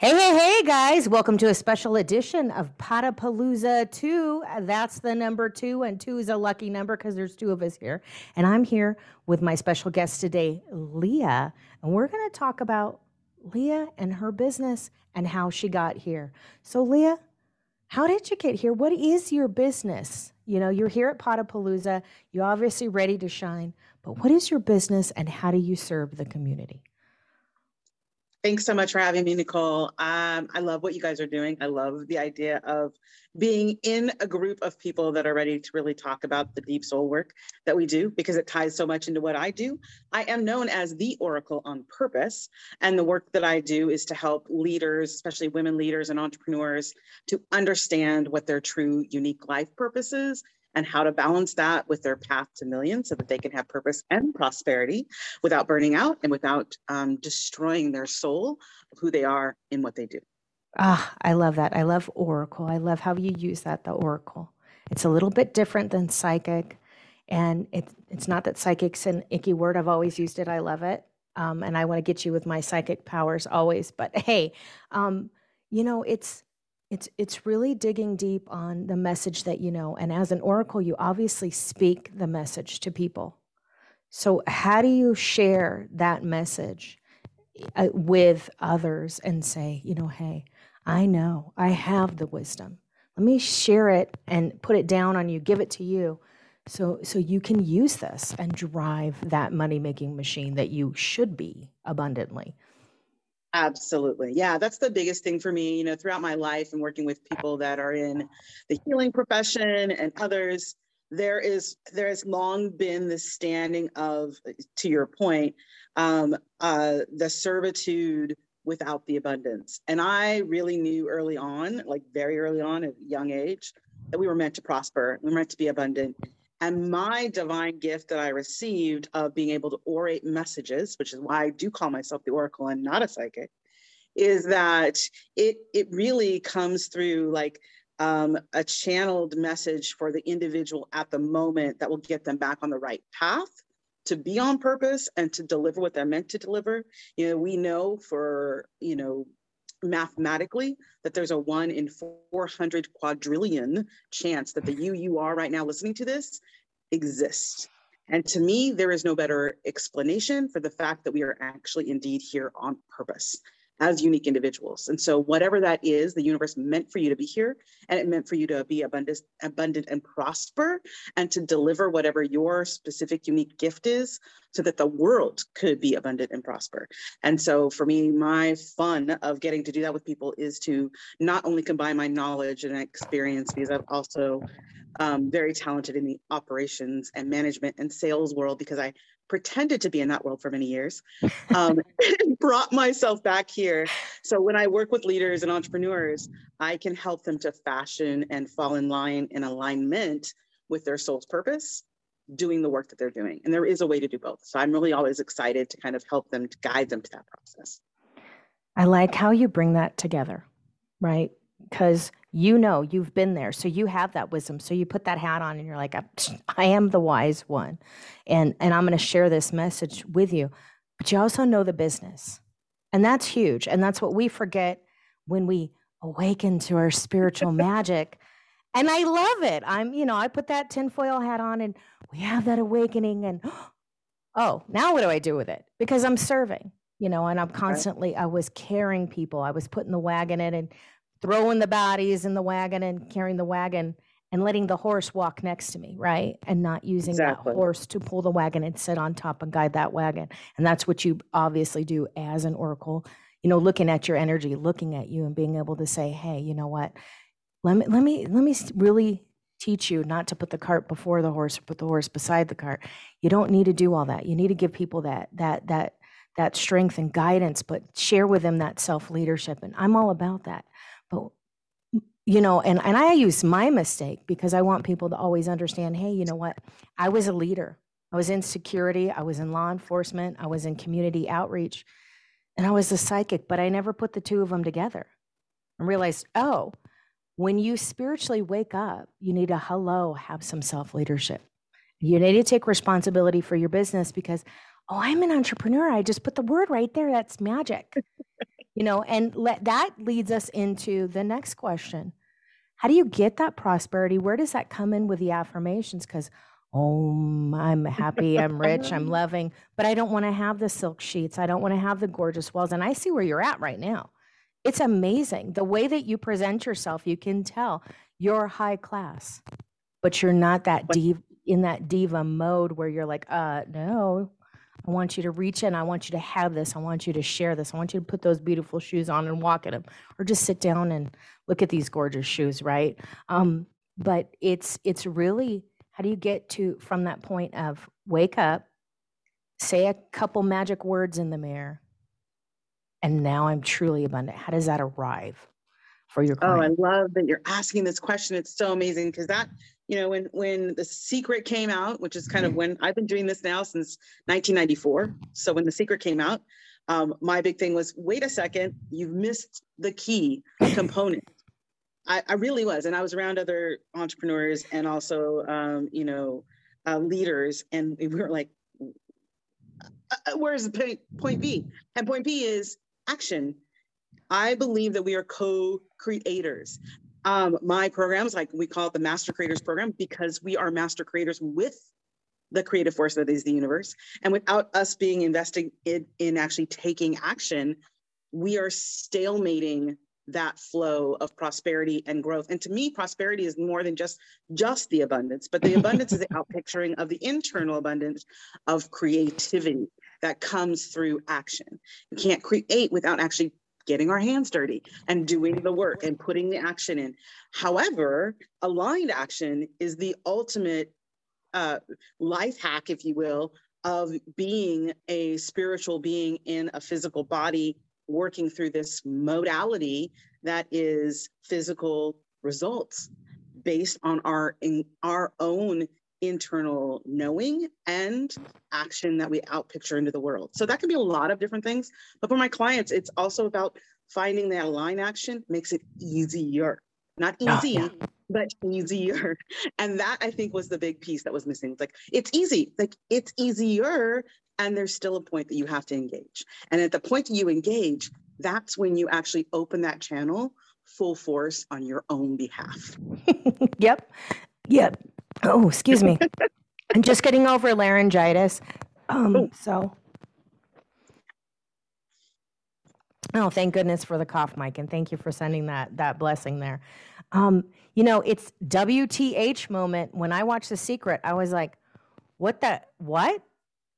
Hey, hey, hey, guys. Welcome to a special edition of Potapalooza 2. That's the number two, and two is a lucky number because there's two of us here. And I'm here with my special guest today, Leah. And we're going to talk about Leah and her business and how she got here. So, Leah, how did you get here? What is your business? You know, you're here at Potapalooza, you're obviously ready to shine, but what is your business and how do you serve the community? Thanks so much for having me, Nicole. Um, I love what you guys are doing. I love the idea of being in a group of people that are ready to really talk about the deep soul work that we do because it ties so much into what I do. I am known as the Oracle on purpose. And the work that I do is to help leaders, especially women leaders and entrepreneurs, to understand what their true unique life purpose is and how to balance that with their path to millions so that they can have purpose and prosperity without burning out and without um, destroying their soul of who they are in what they do. Ah, I love that. I love Oracle. I love how you use that, the Oracle. It's a little bit different than psychic. And it, it's not that psychic's an icky word. I've always used it. I love it. Um, and I want to get you with my psychic powers always. But hey, um, you know, it's it's it's really digging deep on the message that you know. And as an oracle, you obviously speak the message to people. So how do you share that message uh, with others and say, you know, hey, I know, I have the wisdom. Let me share it and put it down on you, give it to you. So so you can use this and drive that money-making machine that you should be abundantly. Absolutely. Yeah, that's the biggest thing for me, you know, throughout my life and working with people that are in the healing profession and others, there is there has long been the standing of to your point, um, uh, the servitude without the abundance. And I really knew early on, like very early on at a young age, that we were meant to prosper, we were meant to be abundant. And my divine gift that I received of being able to orate messages, which is why I do call myself the oracle and not a psychic, is that it it really comes through like um, a channeled message for the individual at the moment that will get them back on the right path to be on purpose and to deliver what they're meant to deliver. You know, we know for you know mathematically that there's a one in 400 quadrillion chance that the you you are right now listening to this exists. And to me, there is no better explanation for the fact that we are actually indeed here on purpose as unique individuals. And so whatever that is, the universe meant for you to be here and it meant for you to be abundant, abundant and prosper and to deliver whatever your specific unique gift is so that the world could be abundant and prosper. And so for me, my fun of getting to do that with people is to not only combine my knowledge and experience, because I've also um, very talented in the operations and management and sales world because I pretended to be in that world for many years, um, brought myself back here. So when I work with leaders and entrepreneurs, I can help them to fashion and fall in line in alignment with their soul's purpose, doing the work that they're doing. And there is a way to do both. So I'm really always excited to kind of help them to guide them to that process. I like how you bring that together, right? Because you know you've been there so you have that wisdom so you put that hat on and you're like i am the wise one and and i'm going to share this message with you but you also know the business and that's huge and that's what we forget when we awaken to our spiritual magic and i love it i'm you know i put that tinfoil hat on and we have that awakening and oh now what do i do with it because i'm serving you know and i'm constantly i was carrying people i was putting the wagon in and throwing the bodies in the wagon and carrying the wagon and letting the horse walk next to me, right? And not using exactly. that horse to pull the wagon and sit on top and guide that wagon. And that's what you obviously do as an oracle, you know, looking at your energy, looking at you and being able to say, "Hey, you know what? Let me let me let me really teach you not to put the cart before the horse or put the horse beside the cart. You don't need to do all that. You need to give people that that that that strength and guidance, but share with them that self-leadership. And I'm all about that. But you know, and, and I use my mistake because I want people to always understand, hey, you know what? I was a leader. I was in security, I was in law enforcement, I was in community outreach, and I was a psychic, but I never put the two of them together and realized, oh, when you spiritually wake up, you need to hello, have some self leadership. You need to take responsibility for your business because, oh, I'm an entrepreneur. I just put the word right there. That's magic You know, and let, that leads us into the next question. How do you get that prosperity? Where does that come in with the affirmations? Because, oh, I'm happy, I'm rich, I'm loving, but I don't want to have the silk sheets. I don't want to have the gorgeous walls. And I see where you're at right now. It's amazing. The way that you present yourself, you can tell you're high class, but you're not that deep in that diva mode where you're like, uh, no, I want you to reach in. I want you to have this. I want you to share this. I want you to put those beautiful shoes on and walk in them, or just sit down and look at these gorgeous shoes, right? Um, but it's it's really how do you get to from that point of wake up, say a couple magic words in the mirror, and now I'm truly abundant. How does that arrive for your client? Oh, I love that you're asking this question. It's so amazing because that you know, when when the secret came out, which is kind of mm-hmm. when I've been doing this now since 1994. So when the secret came out, um, my big thing was, wait a second, you've missed the key component. I, I really was, and I was around other entrepreneurs and also, um, you know, uh, leaders, and we were like, uh, uh, where's the point, point B? And point B is action. I believe that we are co-creators um, my programs, like we call it the Master Creators Program, because we are master creators with the creative force that is the universe. And without us being invested in, in actually taking action, we are stalemating that flow of prosperity and growth. And to me, prosperity is more than just just the abundance, but the abundance is the outpicturing of the internal abundance of creativity that comes through action. You can't create without actually getting our hands dirty and doing the work and putting the action in. However, aligned action is the ultimate uh, life hack, if you will, of being a spiritual being in a physical body, working through this modality that is physical results based on our in our own internal knowing and action that we outpicture into the world. So that can be a lot of different things. But for my clients, it's also about finding that align action makes it easier. Not ah, easy, oh, yeah. but easier. And that I think was the big piece that was missing. It's like it's easy, like it's easier. And there's still a point that you have to engage. And at the point that you engage, that's when you actually open that channel full force on your own behalf. yep. Yep. Oh, excuse me. I'm just getting over laryngitis. Um, so. Oh, thank goodness for the cough, Mike, and thank you for sending that that blessing there. Um, you know, it's WTH moment. When I watched The Secret, I was like, "What the what?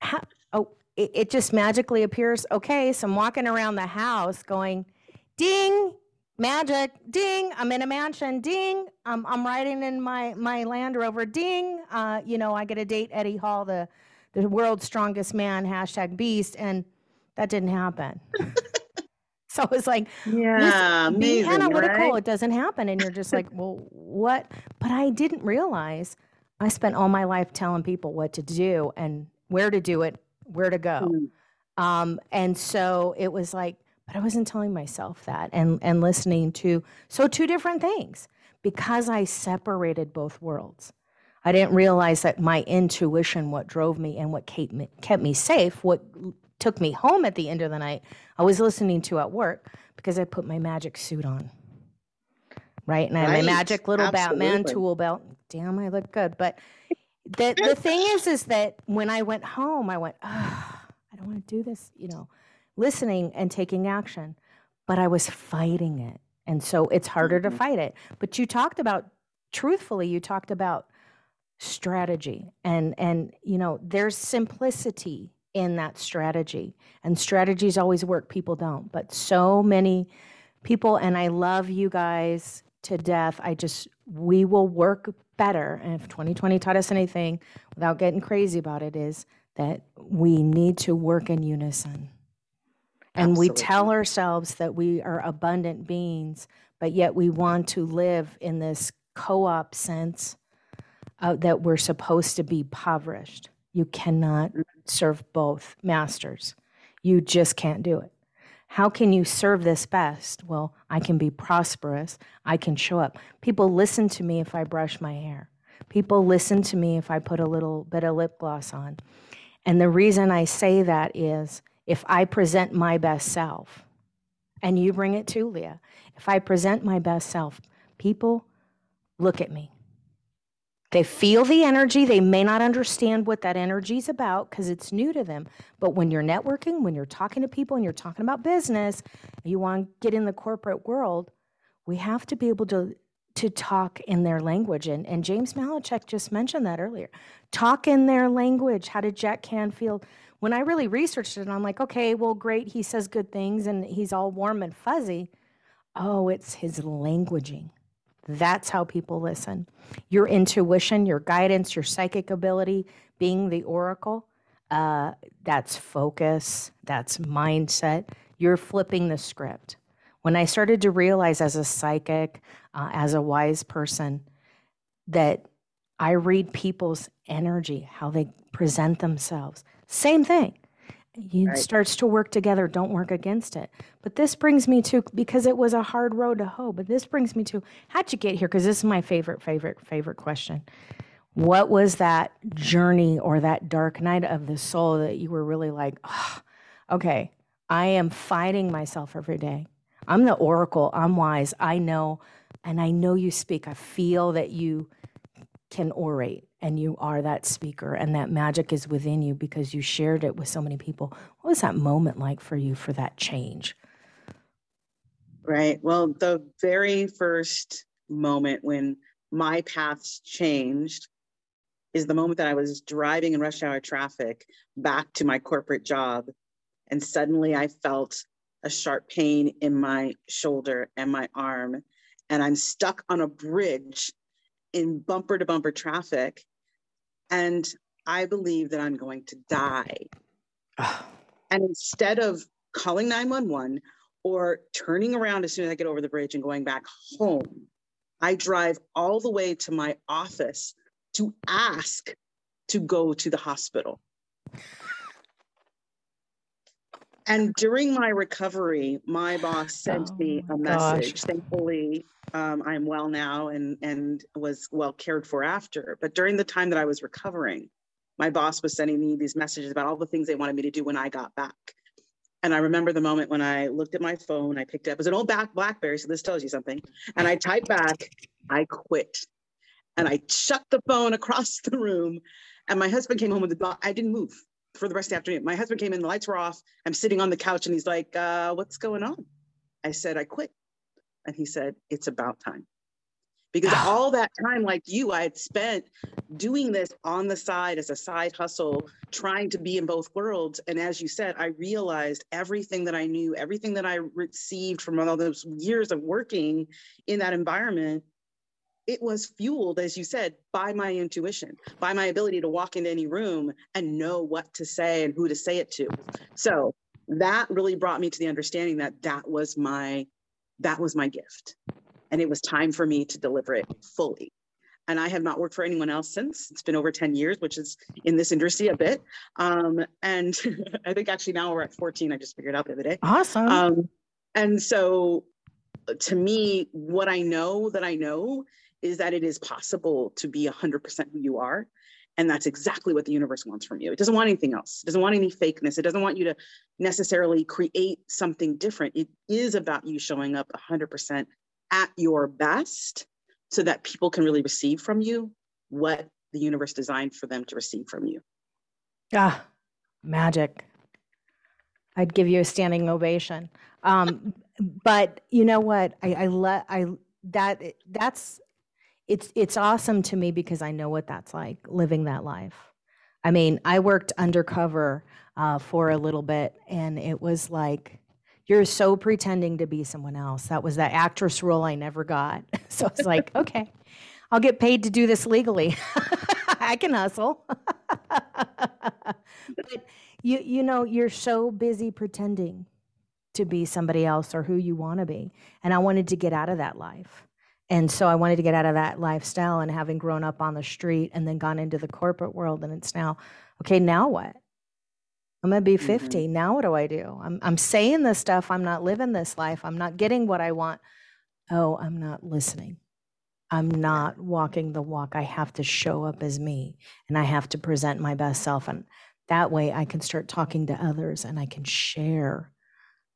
How, oh, it, it just magically appears." Okay, so I'm walking around the house going, "Ding! Magic ding i'm in a mansion ding i'm, I'm riding in my, my land rover ding uh, you know i get a date eddie hall the, the world's strongest man hashtag beast and that didn't happen so it's like yeah being analytical right? it doesn't happen and you're just like well what but i didn't realize i spent all my life telling people what to do and where to do it where to go mm. um, and so it was like but I wasn't telling myself that and, and listening to, so two different things because I separated both worlds. I didn't realize that my intuition, what drove me and what kept me, kept me safe, what took me home at the end of the night, I was listening to at work because I put my magic suit on. Right. And I had my magic little Absolutely. Batman tool belt. Damn, I look good. But the, the thing is, is that when I went home, I went, oh, I don't want to do this, you know listening and taking action, but I was fighting it. And so it's harder to mm-hmm. fight it. But you talked about, truthfully, you talked about strategy and and you know there's simplicity in that strategy and strategies always work people don't but so many people and i love you guys to death i just we will work better and if 2020 taught us anything without getting crazy about it is that we need to work in unison and we tell ourselves that we are abundant beings, but yet we want to live in this co op sense uh, that we're supposed to be impoverished. You cannot mm-hmm. serve both masters. You just can't do it. How can you serve this best? Well, I can be prosperous. I can show up. People listen to me if I brush my hair. People listen to me if I put a little bit of lip gloss on. And the reason I say that is if I present my best self And you bring it too, Leah. If I present my best self, people look at me. They feel the energy. They may not understand what that energy is about because it's new to them. But when you're networking, when you're talking to people and you're talking about business, you want to get in the corporate world, we have to be able to to talk in their language. And, and James Malinchak just mentioned that earlier. Talk in their language. How did Jack Canfield? When I really researched it, I'm like, okay, well, great. He says good things and he's all warm and fuzzy. Oh, it's his languaging. That's how people listen. Your intuition, your guidance, your psychic ability, being the oracle, uh, that's focus, that's mindset. You're flipping the script. When I started to realize as a psychic, uh, as a wise person, that I read people's energy, how they present themselves. Same thing. It right. starts to work together. Don't work against it. But this brings me to because it was a hard road to hoe. But this brings me to how'd you get here? Because this is my favorite, favorite, favorite question. What was that journey or that dark night of the soul that you were really like, oh, okay, I am fighting myself every day. I'm the oracle. I'm wise. I know, and I know you speak. I feel that you can orate and you are that speaker and that magic is within you because you shared it with so many people. What was that moment like for you for that change? Right. Well, the very first moment when my paths changed is the moment that I was driving in rush hour traffic back to my corporate job. And suddenly I felt a sharp pain in my shoulder and my arm. And I'm stuck on a bridge in bumper to bumper traffic. And I believe that I'm going to die. and instead of calling 911 or turning around as soon as I get over the bridge and going back home, I drive all the way to my office to ask to go to the hospital. And during my recovery, my boss sent oh me a message. Gosh. Thankfully, um, I'm well now and and was well cared for after. But during the time that I was recovering, my boss was sending me these messages about all the things they wanted me to do when I got back. And I remember the moment when I looked at my phone, I picked it up. It was an old back BlackBerry, so this tells you something. And I typed back, "I quit," and I shut the phone across the room. And my husband came home with the dog. I didn't move for the rest of the afternoon. My husband came in, the lights were off. I'm sitting on the couch and he's like, uh, What's going on? I said, I quit. And he said, It's about time. Because all that time, like you, I had spent doing this on the side as a side hustle, trying to be in both worlds. And as you said, I realized everything that I knew, everything that I received from all those years of working in that environment it was fueled, as you said, by my intuition, by my ability to walk into any room and know what to say and who to say it to. So that really brought me to the understanding that that was my that was my gift. And it was time for me to deliver it fully. And i have not worked for anyone else since. It's been over 10 years which is in this industry a bit. Um, and i think actually now we're at 14 i just figured out the other day. Awesome. Um, and so to me what i know that i know is that it is possible to be 100% who you are. And that's exactly what the universe wants from you. It doesn't want anything else. It doesn't want any fakeness. It doesn't want you to necessarily create something different. It is about you showing up 100% at your best so that people can really receive from you what the universe designed for them to receive from you. Ah, magic. I'd give you a standing ovation. Um, but you know what? I, I let I that that's it's it's awesome to me because I know what that's like living that life. I mean, I worked undercover uh, for a little bit, and it was like you're so pretending to be someone else. That was that actress role I never got. So I was like, okay, I'll get paid to do this legally. I can hustle. but you you know, you're so busy pretending to be somebody else or who you want to be. And I wanted to get out of that life. And so I wanted to get out of that lifestyle and having grown up on the street and then gone into the corporate world. And it's now, okay, now what? I'm going to be 50. Mm-hmm. Now what do I do? I'm, I'm saying this stuff. I'm not living this life. I'm not getting what I want. Oh, I'm not listening. I'm not walking the walk. I have to show up as me and I have to present my best self. And that way I can start talking to others and I can share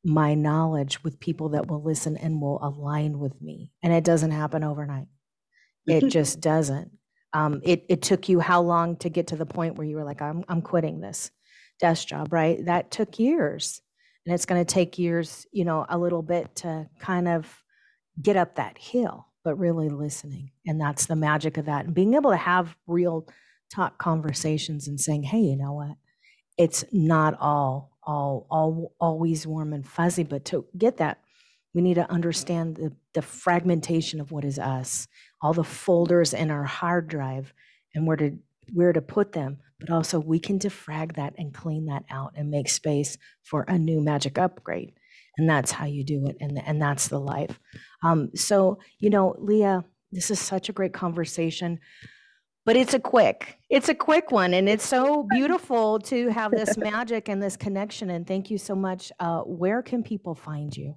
my knowledge with people that will listen and will align with me. And it doesn't happen overnight. It just doesn't. Um, it, it took you how long to get to the point where you were like, I'm, I'm quitting this desk job, right? That took years. And it's going to take years, you know, a little bit to kind of get up that hill, but really listening. And that's the magic of that. And being able to have real talk conversations and saying, hey, you know what? It's not all all all always warm and fuzzy, but to get that, we need to understand the, the fragmentation of what is us, all the folders in our hard drive and where to where to put them, but also we can defrag that and clean that out and make space for a new magic upgrade. And that's how you do it. And, and that's the life. Um, so, you know, Leah, this is such a great conversation but it's a quick it's a quick one and it's so beautiful to have this magic and this connection and thank you so much uh, where can people find you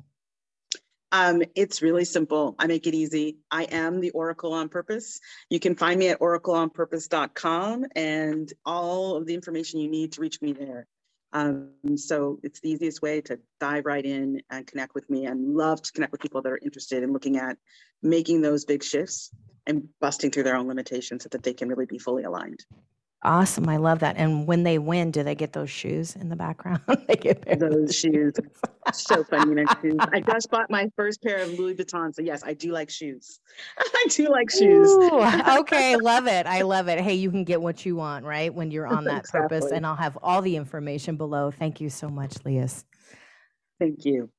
um, it's really simple. I make it easy. I am the Oracle on Purpose. You can find me at oracleonpurpose.com and all of the information you need to reach me there. Um, so it's the easiest way to dive right in and connect with me and love to connect with people that are interested in looking at making those big shifts and busting through their own limitations so that they can really be fully aligned. Awesome. I love that. And when they win, do they get those shoes in the background? they get those shoes. so funny. shoes. I just bought my first pair of Louis Vuitton. So yes, I do like shoes. I do like shoes. Ooh, okay. love it. I love it. Hey, you can get what you want, right? When you're on that exactly. purpose. And I'll have all the information below. Thank you so much, Leas. Thank you.